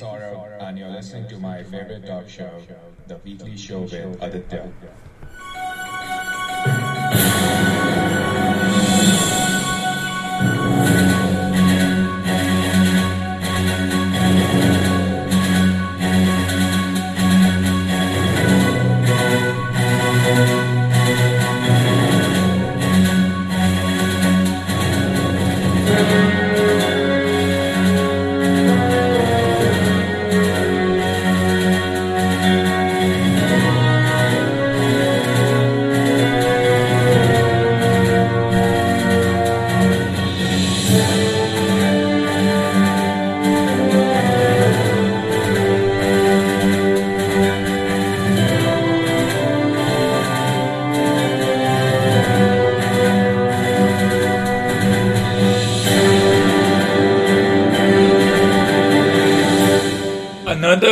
Saurabh, and you're listening to my favorite talk show, The Weekly Show with Aditya.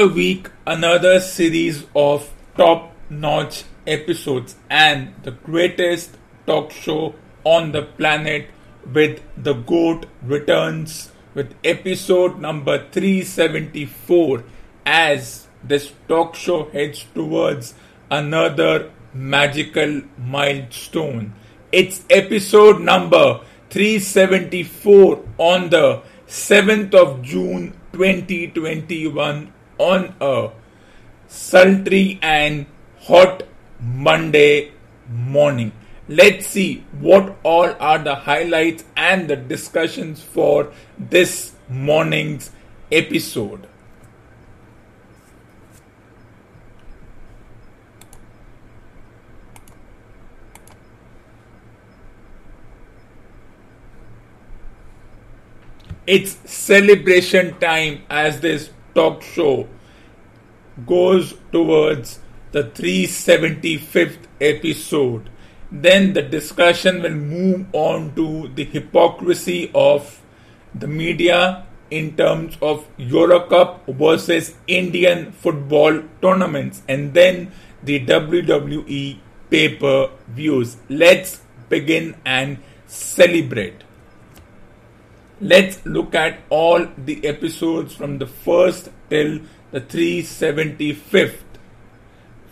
Week, another series of top notch episodes, and the greatest talk show on the planet with the GOAT returns with episode number 374 as this talk show heads towards another magical milestone. It's episode number 374 on the 7th of June 2021 on a sultry and hot Monday morning. Let's see what all are the highlights and the discussions for this morning's episode. It's celebration time as this talk show goes towards the 375th episode. Then the discussion will move on to the hypocrisy of the media in terms of Eurocup versus Indian football tournaments and then the WWE pay per views. Let's begin and celebrate. Let's look at all the episodes from the first till the 375th.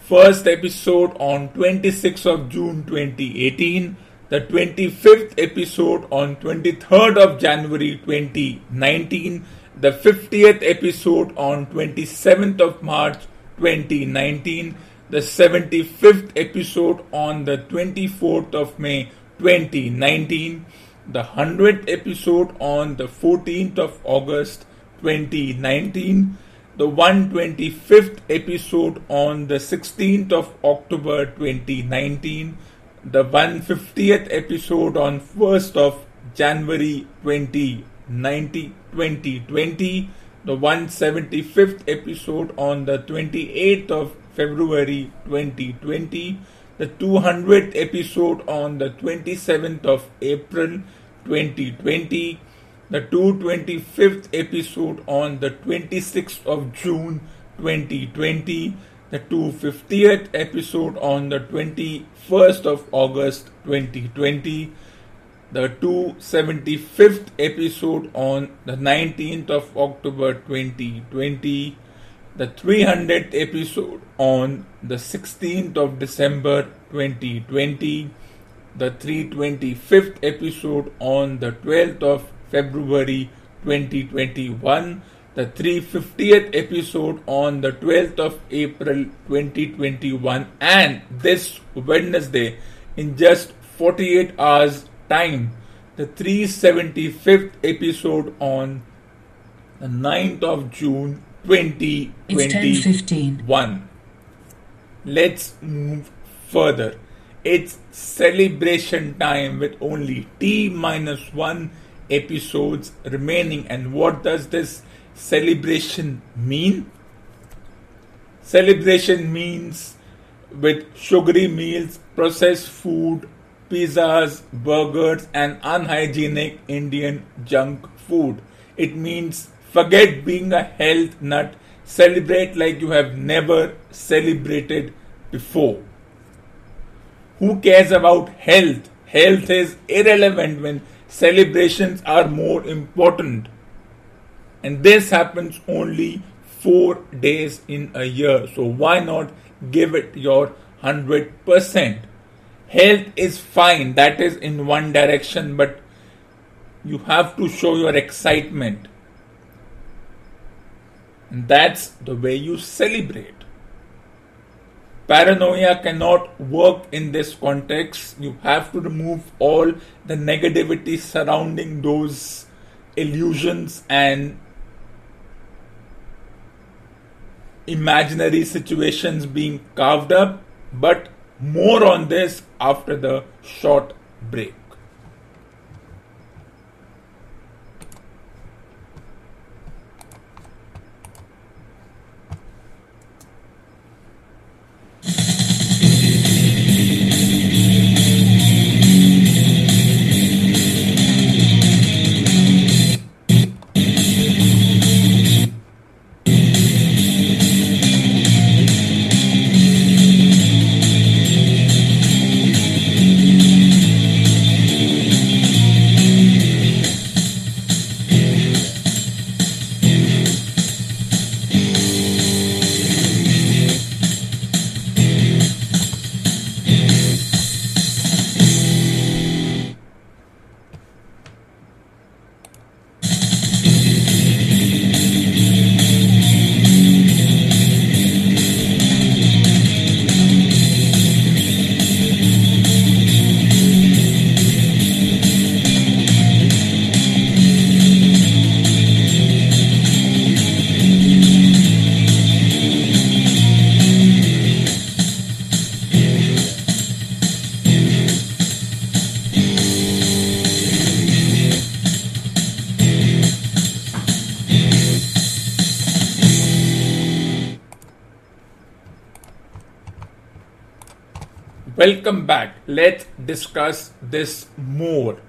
First episode on 26th of June 2018, the 25th episode on 23rd of January 2019, the 50th episode on 27th of March 2019, the 75th episode on the 24th of May 2019, the 100th episode on the 14th of August 2019, the 125th episode on the 16th of October 2019, the 150th episode on 1st of January 2019, 2020, the 175th episode on the 28th of February 2020, the 200th episode on the 27th of April 2020, the 225th episode on the 26th of June 2020, the 250th episode on the 21st of August 2020, the 275th episode on the 19th of October 2020, the 300th episode on the 16th of December 2020, the 325th episode on the 12th of February 2021, the 350th episode on the 12th of April 2021, and this Wednesday, in just 48 hours' time, the 375th episode on the 9th of June 2021. Let's move further. It's celebration time with only T minus one episodes remaining. And what does this celebration mean? Celebration means with sugary meals, processed food, pizzas, burgers, and unhygienic Indian junk food. It means forget being a health nut, celebrate like you have never celebrated before. Who cares about health? Health is irrelevant when celebrations are more important. And this happens only four days in a year. So why not give it your 100%? Health is fine, that is in one direction, but you have to show your excitement. And that's the way you celebrate. Paranoia cannot work in this context. You have to remove all the negativity surrounding those illusions and imaginary situations being carved up. But more on this after the short break. Welcome back. Let's discuss this more.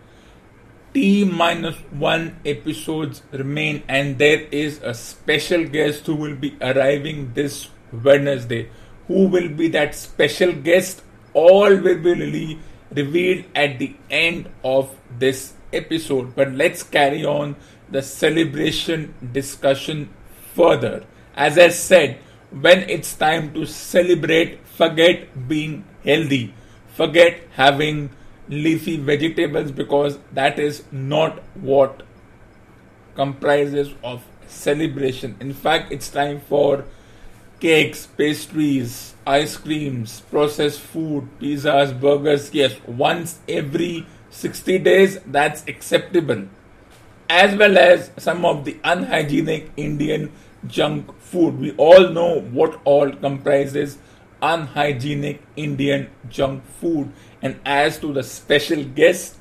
T minus one episodes remain, and there is a special guest who will be arriving this Wednesday. Who will be that special guest? All will be revealed at the end of this episode. But let's carry on the celebration discussion further. As I said, when it's time to celebrate, forget being healthy. Forget having leafy vegetables because that is not what comprises of celebration. In fact, it's time for cakes, pastries, ice creams, processed food, pizzas, burgers. Yes, once every 60 days, that's acceptable. As well as some of the unhygienic Indian junk food. We all know what all comprises unhygienic Indian junk food. And as to the special guest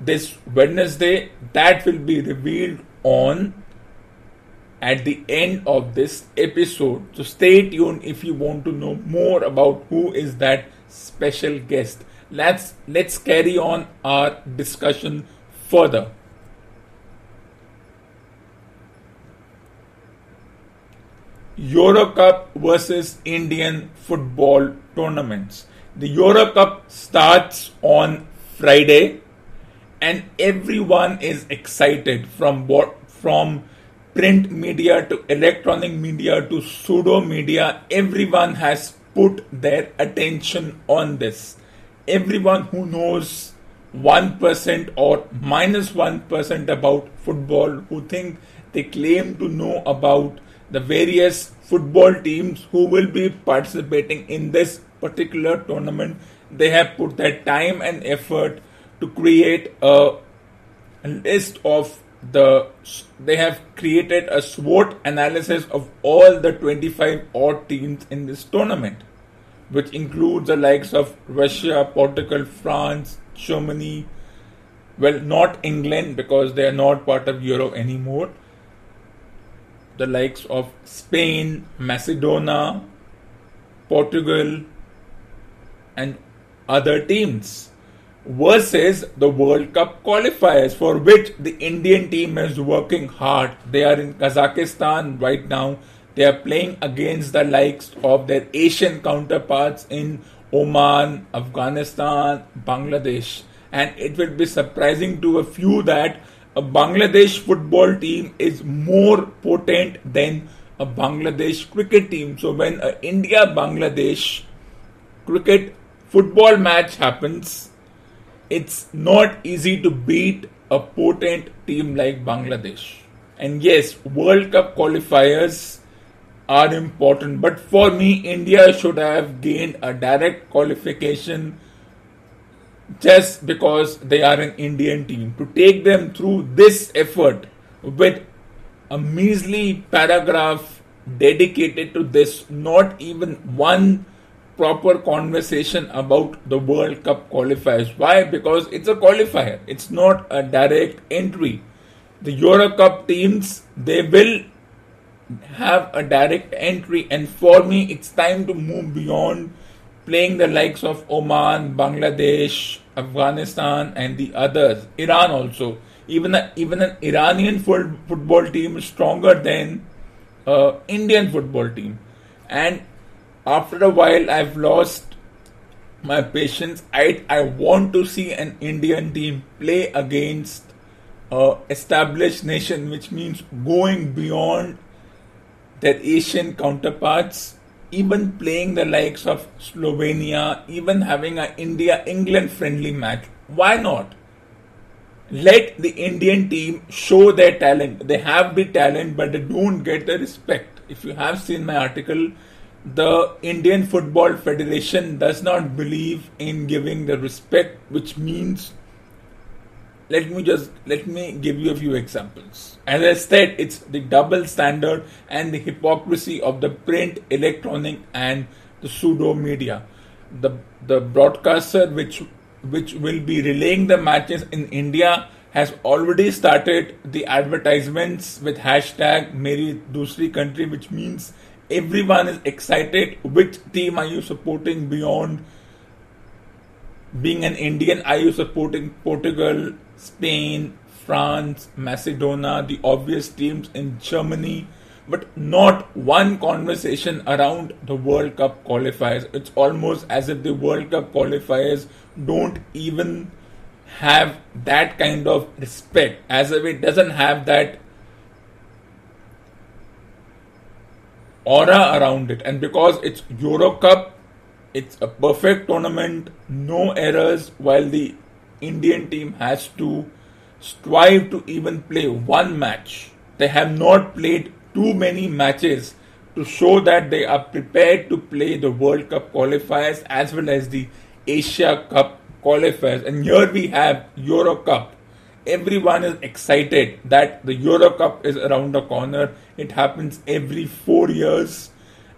this Wednesday, that will be revealed on at the end of this episode. So stay tuned if you want to know more about who is that special guest. Let's let's carry on our discussion further. Euro Cup versus Indian football tournaments. The Euro Cup starts on Friday and everyone is excited from what from print media to electronic media to pseudo media everyone has put their attention on this everyone who knows 1% or minus 1 about football who think they claim to know about the various football teams who will be participating in this particular tournament they have put their time and effort to create a list of the they have created a SWOT analysis of all the 25 odd teams in this tournament which includes the likes of Russia, Portugal, France, Germany, well not England because they are not part of Euro anymore the likes of Spain, Macedonia, Portugal, and other teams versus the World Cup qualifiers for which the Indian team is working hard. They are in Kazakhstan right now. They are playing against the likes of their Asian counterparts in Oman, Afghanistan, Bangladesh. And it will be surprising to a few that a Bangladesh football team is more potent than a Bangladesh cricket team. So when a India Bangladesh cricket football match happens, it's not easy to beat a potent team like Bangladesh. And yes, World Cup qualifiers are important, but for me, India should have gained a direct qualification just because they are an Indian team. To take them through this effort with a measly paragraph dedicated to this, not even one proper conversation about the World Cup qualifiers. Why? Because it's a qualifier, it's not a direct entry. The Euro Cup teams they will have a direct entry, and for me, it's time to move beyond playing the likes of Oman, Bangladesh, Afghanistan, and the others, Iran also. Even a, even an Iranian football team is stronger than uh, Indian football team, and after a while, I've lost my patience. I I want to see an Indian team play against a established nation, which means going beyond their Asian counterparts even playing the likes of Slovenia, even having an India England friendly match. Why not? Let the Indian team show their talent. They have the talent, but they don't get the respect. If you have seen my article, the Indian Football Federation does not believe in giving the respect, which means let me just let me give you a few examples. As i said it's the double standard and the hypocrisy of the print electronic and the pseudo media the the broadcaster which which will be relaying the matches in india has already started the advertisements with hashtag meri dusri country which means everyone is excited. Which team are you supporting beyond being an indian? Are you supporting portugal Spain, France, Macedonia, the obvious teams in Germany, but not one conversation around the World Cup qualifiers. It's almost as if the World Cup qualifiers don't even have that kind of respect, as if it doesn't have that aura around it. And because it's Euro Cup, it's a perfect tournament, no errors, while the Indian team has to strive to even play one match. They have not played too many matches to show that they are prepared to play the World Cup qualifiers as well as the Asia Cup qualifiers. And here we have Euro Cup. Everyone is excited that the Euro Cup is around the corner. It happens every four years.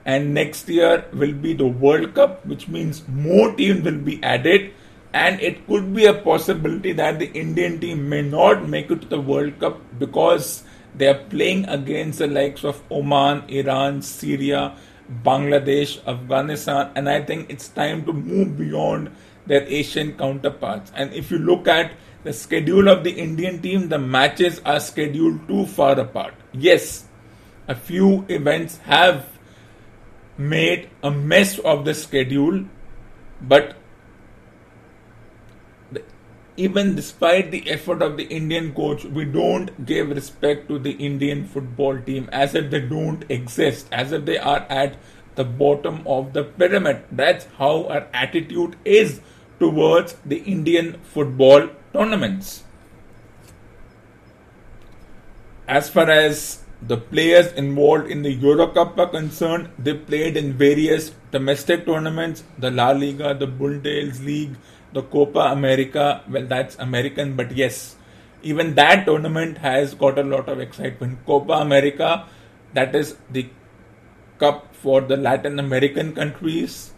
And next year will be the World Cup, which means more teams will be added and it could be a possibility that the Indian team may not make it to the World Cup because they are playing against the likes of Oman, Iran, Syria, Bangladesh, Afghanistan, and I think it's time to move beyond their Asian counterparts. And if you look at the schedule of the Indian team, the matches are scheduled too far apart. Yes, a few events have made a mess of the schedule, but even despite the effort of the Indian coach, we don't give respect to the Indian football team as if they don't exist, as if they are at the bottom of the pyramid. That's how our attitude is towards the Indian football tournaments. As far as the players involved in the Euro Cup are concerned, they played in various domestic tournaments, the La Liga, the Bundesliga, the Copa America, well, that's American, but yes, even that tournament has got a lot of excitement. Copa America, that is the cup for the Latin American countries,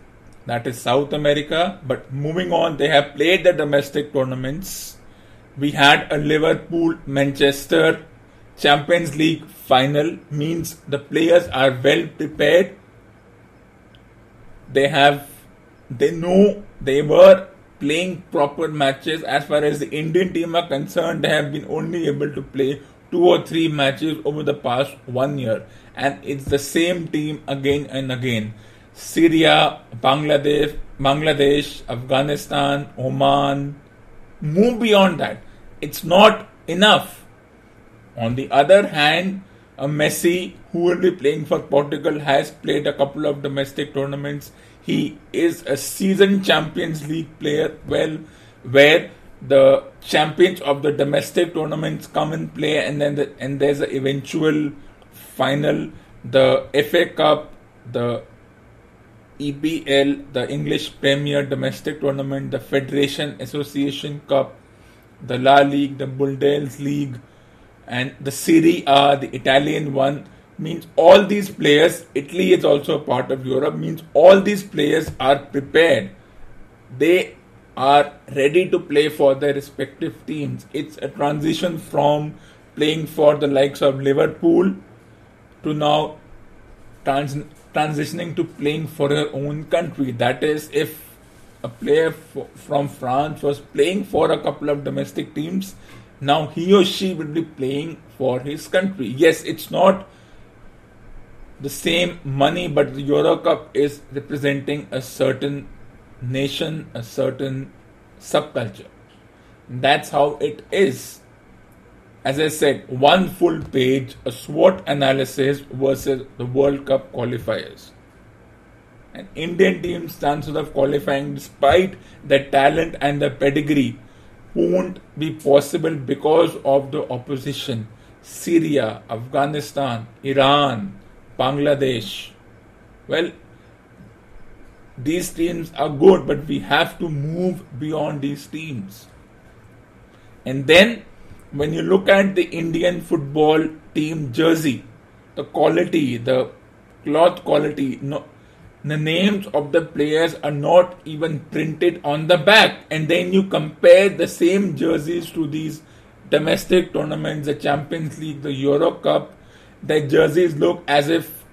that is South America. But moving on, they have played the domestic tournaments. We had a Liverpool Manchester Champions League final, means the players are well prepared. They have, they know they were playing proper matches. As far as the Indian team are concerned, they have been only able to play two or three matches over the past one year, and it's the same team again and again. Syria, Bangladesh, Bangladesh, Afghanistan, Oman. Move beyond that. It's not enough. On the other hand, A Messi, who will be playing for Portugal, has played a couple of domestic tournaments. He is a seasoned Champions League player, well, where the champions of the domestic tournaments come and play, and then the, and there's an eventual final, the FA Cup, the EPL, the English Premier Domestic Tournament, the Federation Association Cup, the La League, the Bundes League, and the Serie A, the Italian one, means all these players, Italy is also a part of Europe, means all these players are prepared. They are ready to play for their respective teams. It's a transition from playing for the likes of Liverpool to now trans- transitioning to playing for her own country. That is, if a player f- from France was playing for a couple of domestic teams, now he or she will be playing for his country. Yes, it's not the same money, but the Euro Cup is representing a certain nation, a certain subculture. That's how it is. As I said, one full page, a SWOT analysis versus the World Cup qualifiers. An Indian team's chances of qualifying, despite the talent and the pedigree, won't be possible because of the opposition. Syria, Afghanistan, Iran, Bangladesh. Well, these teams are good, but we have to move beyond these teams. And then, when you look at the Indian football team jersey, the quality, the cloth quality, no, the names of the players are not even printed on the back. And then you compare the same jerseys to these domestic tournaments, the Champions League, the Euro Cup, the jerseys look as if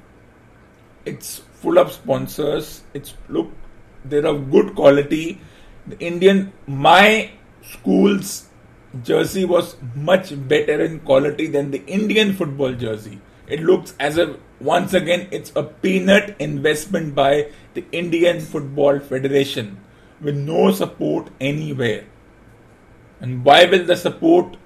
it's full of sponsors. It's look they're of good quality. The Indian my school's jersey was much better in quality than the Indian football jersey. It looks as if once again it's a peanut investment by the Indian Football Federation with no support anywhere. And why will the support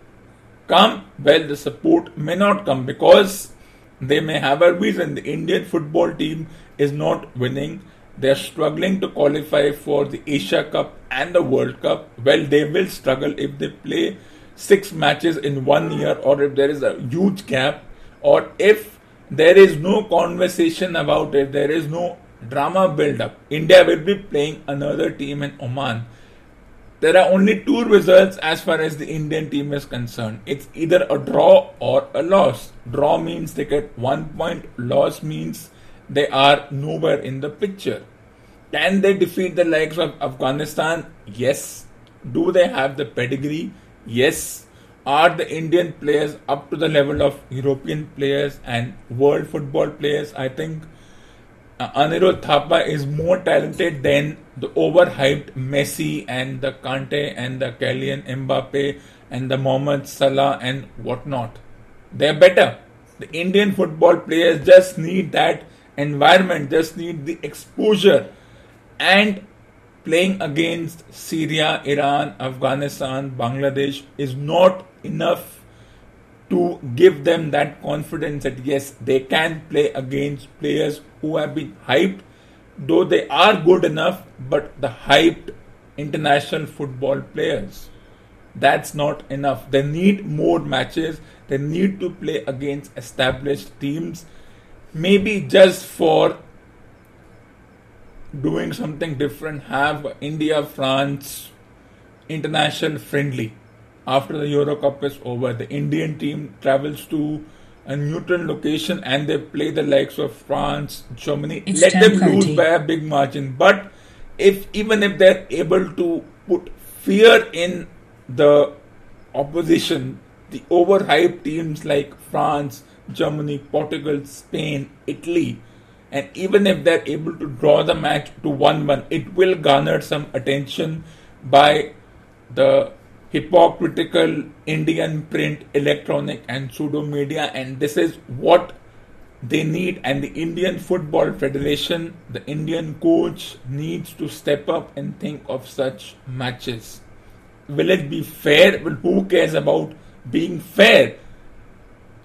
come? Well, the support may not come because they may have a reason. The Indian football team is not winning. They are struggling to qualify for the Asia Cup and the World Cup. Well, they will struggle if they play six matches in one year or if there is a huge gap or if there is no conversation about it, there is no drama build up. India will be playing another team in Oman. There are only two results as far as the Indian team is concerned. It's either a draw or a loss. Draw means they get one point, loss means they are nowhere in the picture. Can they defeat the likes of Afghanistan? Yes. Do they have the pedigree? Yes. Are the Indian players up to the level of European players and world football players? I think uh, Anirudh Thapa is more talented than the overhyped Messi and the Kante and the Kylian Mbappe and the Mohamed Salah and whatnot. They're better. The Indian football players just need that environment, just need the exposure. And playing against Syria, Iran, Afghanistan, Bangladesh is not enough to give them that confidence that yes, they can play against players who have been hyped, though they are good enough, but the hyped international football players. That's not enough. They need more matches. They need to play against established teams maybe just for doing something different, have India France international friendly. After the Euro Cup is over, the Indian team travels to a neutral location and they play the likes of France, Germany. It's Let them 10:30. lose by a big margin. But if even if they're able to put fear in the opposition, the overhyped teams like France, Germany, Portugal, Spain, Italy, and even if they're able to draw the match to 1 1, it will garner some attention by the hypocritical Indian print, electronic, and pseudo media, and this is what they need. And the Indian Football Federation, the Indian coach, needs to step up and think of such matches. Will it be fair? Well, who cares about being fair?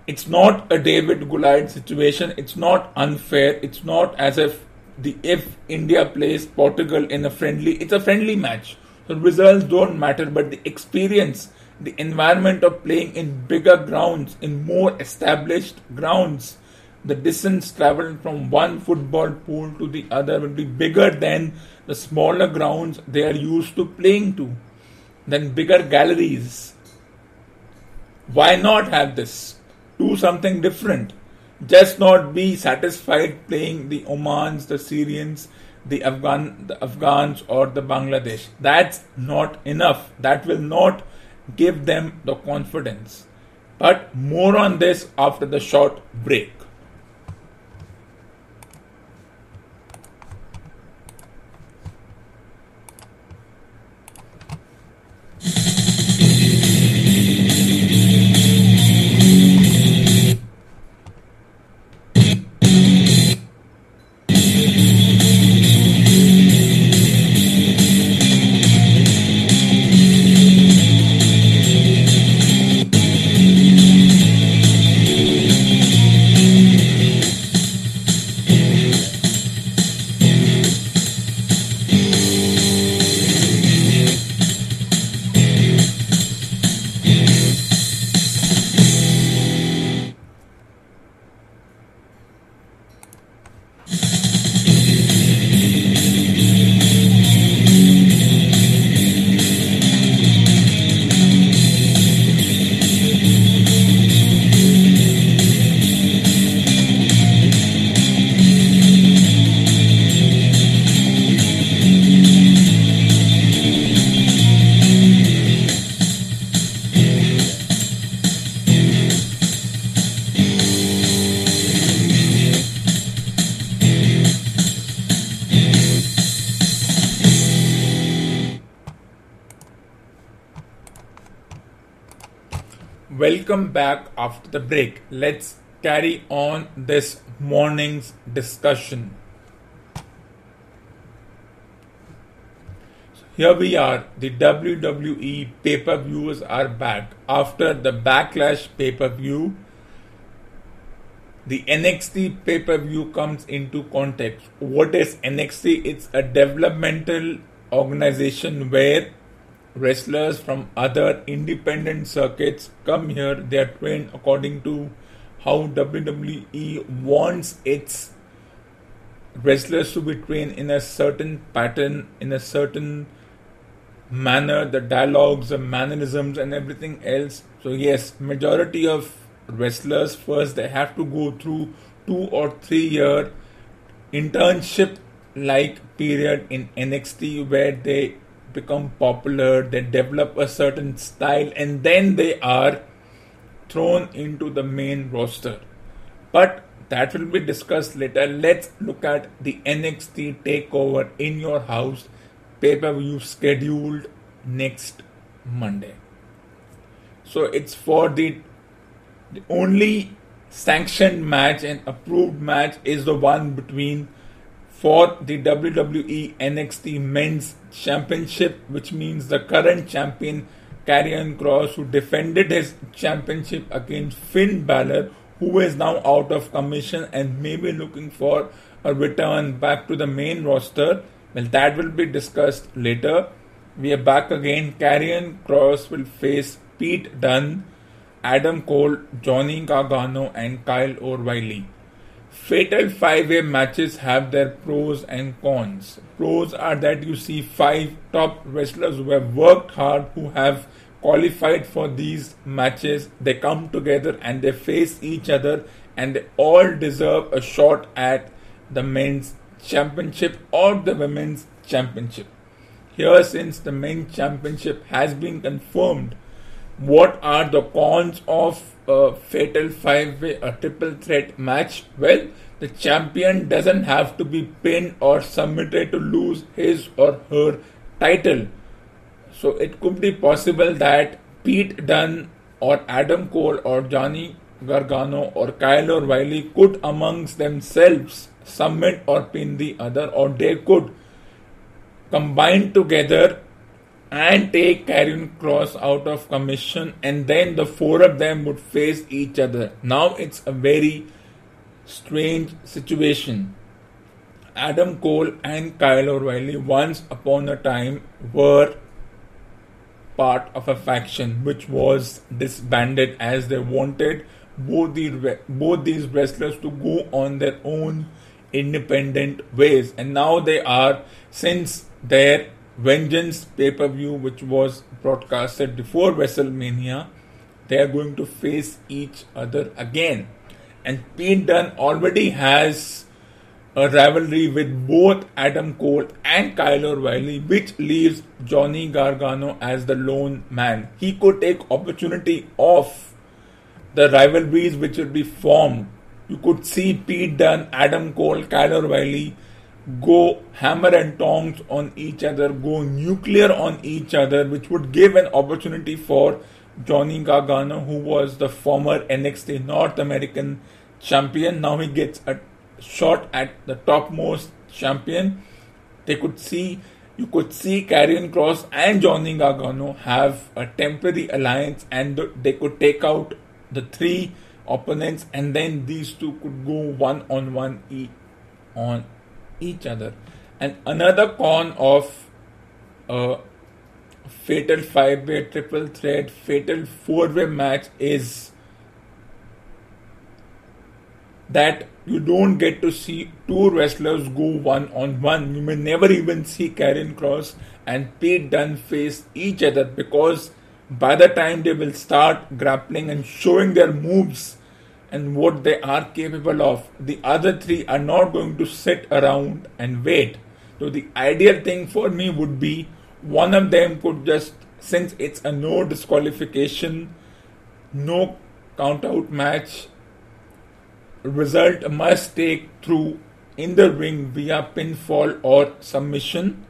it's not a David Goliath situation. It's not unfair. It's not as if the if India plays Portugal in a friendly, it's a friendly match. The results don't matter, but the experience, the environment of playing in bigger grounds, in more established grounds, the distance traveled from one football pool to the other will be bigger than the smaller grounds they are used to playing to, than bigger galleries. Why not have this? Do something different. Just not be satisfied playing the Omans, the Syrians, the Afghan, the Afghans, or the Bangladesh. That's not enough. That will not give them the confidence. But more on this after the short break. Welcome back after the break. Let's carry on this morning's discussion. Here we are, the WWE pay per views are back. After the Backlash pay per view, the NXT pay per view comes into context. What is NXT? It's a developmental organization where wrestlers from other independent circuits come here. They are trained according to how WWE wants its wrestlers to be trained in a certain pattern, in a certain manner, the dialogues, the mannerisms, and everything else. So, yes, majority of wrestlers first they have to go through two or three year internship like period in NXT where they become popular, they develop a certain style, and then they are thrown into the main roster. But that will be discussed later. Let's look at the NXT takeover in your house pay per view scheduled next Monday. So it's for the, the only sanctioned match and approved match is the one between for the WWE NXT Men's Championship, which means the current champion Karrion Kross, who defended his championship against Finn Balor, who is now out of commission and may be looking for a return back to the main roster. Well, that will be discussed later. We are back again. Karrion Kross will face Pete Dunne, Adam Cole, Johnny Gargano, and Kyle O'Reilly. Fatal five way matches have their pros and cons. Pros are that you see five top wrestlers who have worked hard, who have qualified for these matches. They come together and they face each other, and they all deserve a shot at the men's championship or the women's championship. Here, since the men's championship has been confirmed, what are the cons of a fatal five way, a triple threat match? Well, the champion doesn't have to be pinned or submitted to lose his or her title. So it could be possible that Pete Dunne or Adam Cole or Johnny Gargano or Kyle O'Reilly could amongst themselves submit or pin the other, or they could combine together and take Karrion Kross out of commission, and then the four of them would face each other. Now it's a very strange situation. Adam Cole and Kyle O'Reilly once upon a time were part of a faction which was disbanded as they wanted both the both these wrestlers to go on their own independent ways and now they are since their vengeance pay-per-view which was broadcasted before WrestleMania they are going to face each other again and Pete Dunne already has a rivalry with both Adam Cole and Kyle O'Reilly, which leaves Johnny Gargano as the lone man. He could take opportunity of the rivalries which will be formed. You could see Pete Dunne, Adam Cole, Kyle O'Reilly go hammer and tongs on each other, go nuclear on each other, which would give an opportunity for Johnny Gargano, who was the former NXT North American champion. Now he gets a shot at the topmost champion. They could see, you could see Karrion Kross and Johnny Gargano have a temporary alliance, and they could take out the three opponents, and then these two could go one on one on each other. And another con of a fatal five way triple threat, fatal four way match is that you don't get to see two wrestlers go one on one. You may never even see Karrion Kross and Pete Dunne face each other because by the time they will start grappling and showing their moves and what they are capable of, the other three are not going to sit around and wait. So the ideal thing for me would be one of them could just, since it's a no disqualification, no count out match, result must take through in the ring via pinfall or submission.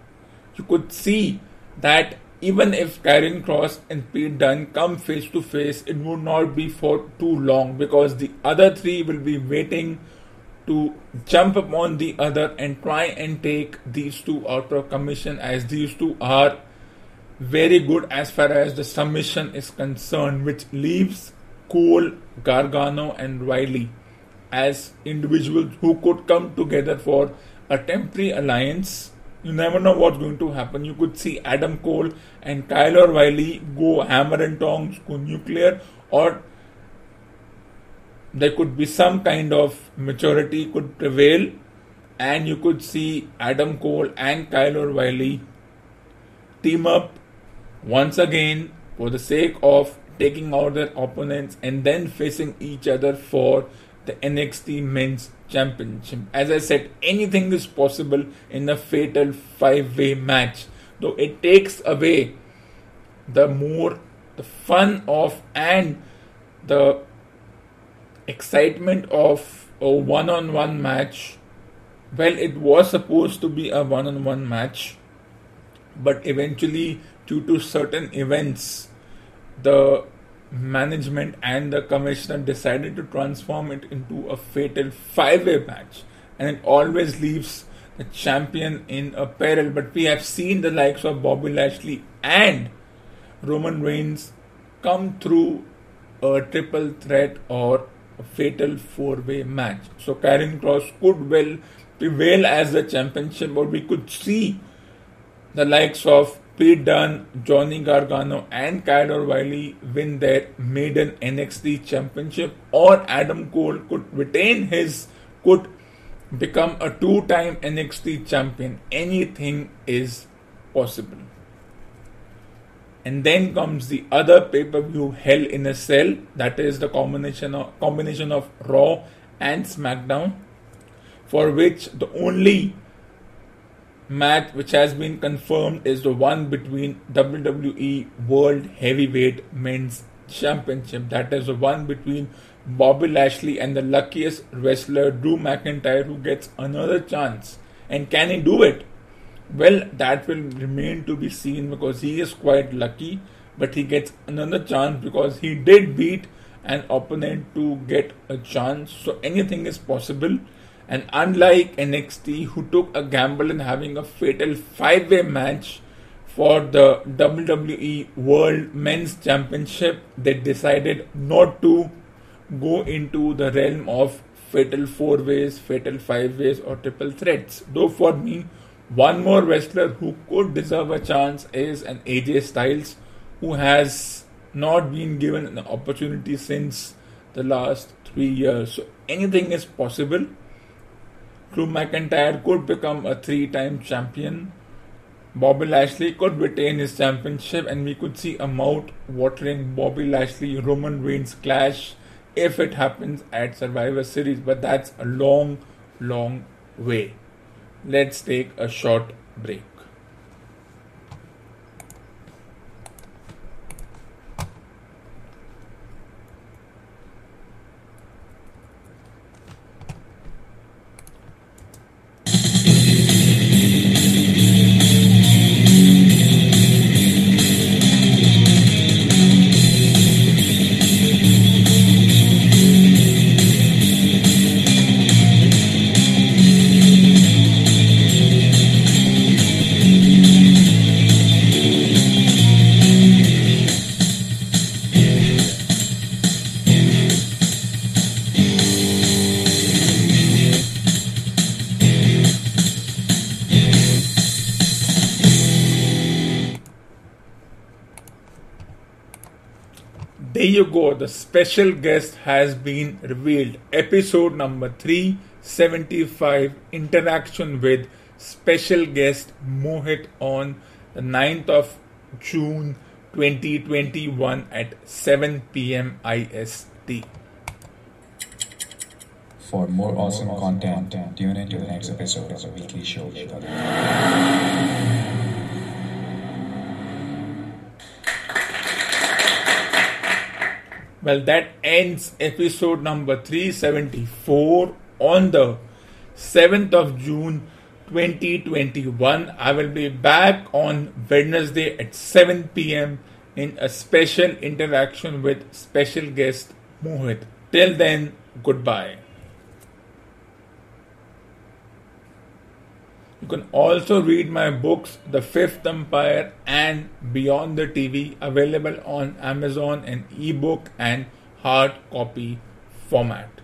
You could see that even if Karrion Kross and Pete Dunne come face to face, it would not be for too long because the other three will be waiting to jump upon the other and try and take these two out of commission as these two are very good as far as the submission is concerned, which leaves Cole, Gargano, and Riley as individuals who could come together for a temporary alliance. You never know what's going to happen. You could see Adam Cole and Kyle O'Reilly go hammer and tongs, go nuclear, or there could be some kind of maturity could prevail, and you could see Adam Cole and Kyle O'Reilly team up once again for the sake of taking out their opponents and then facing each other for the NXT Men's Championship. As I said, anything is possible in a fatal five way match, though it takes away the more the fun of and the excitement of a one on one match. Well, it was supposed to be a one on one match, but eventually, due to certain events, the management and the commissioner decided to transform it into a fatal five way match, and it always leaves the champion in a peril. But we have seen the likes of Bobby Lashley and Roman Reigns come through a triple threat or a fatal four way match. So Karrion Kross could well prevail as the championship, or we could see the likes of Pete Dunne, Johnny Gargano, and Kyle O'Reilly win their maiden NXT championship, or Adam Cole could retain his, could become a two time NXT champion. Anything is possible. And then comes the other pay per view Hell in a Cell, that is the combination of, combination of Raw and SmackDown, for which the only match which has been confirmed is the one between WWE World Heavyweight Men's Championship. That is the one between Bobby Lashley and the luckiest wrestler Drew McIntyre who gets another chance. And can he do it? Well, that will remain to be seen because he is quite lucky, but he gets another chance because he did beat an opponent to get a chance. So anything is possible. And unlike NXT, who took a gamble in having a fatal five way match for the WWE World Men's Championship, they decided not to go into the realm of fatal four ways, fatal five ways, or triple threats. Though for me, one more wrestler who could deserve a chance is an AJ Styles, who has not been given an opportunity since the last three years. So anything is possible. Drew McIntyre could become a three time champion. Bobby Lashley could retain his championship, and we could see a mouth watering Bobby Lashley Roman Reigns clash if it happens at Survivor Series. But that's a long, long way. Let's take a short break. The special guest has been revealed. Episode number 375 Interaction with special guest Mohit on the 9th of June 2021 at 7 pm IST. For more awesome content, tune in to the next episode of the weekly show Well, that ends episode number 374 on the 7th of June 2021. I will be back on Wednesday at 7 pm in a special interaction with special guest Mohit. Till then, goodbye. You can also read my books, The Fifth Empire and Beyond the TV, available on Amazon in ebook and hard copy format.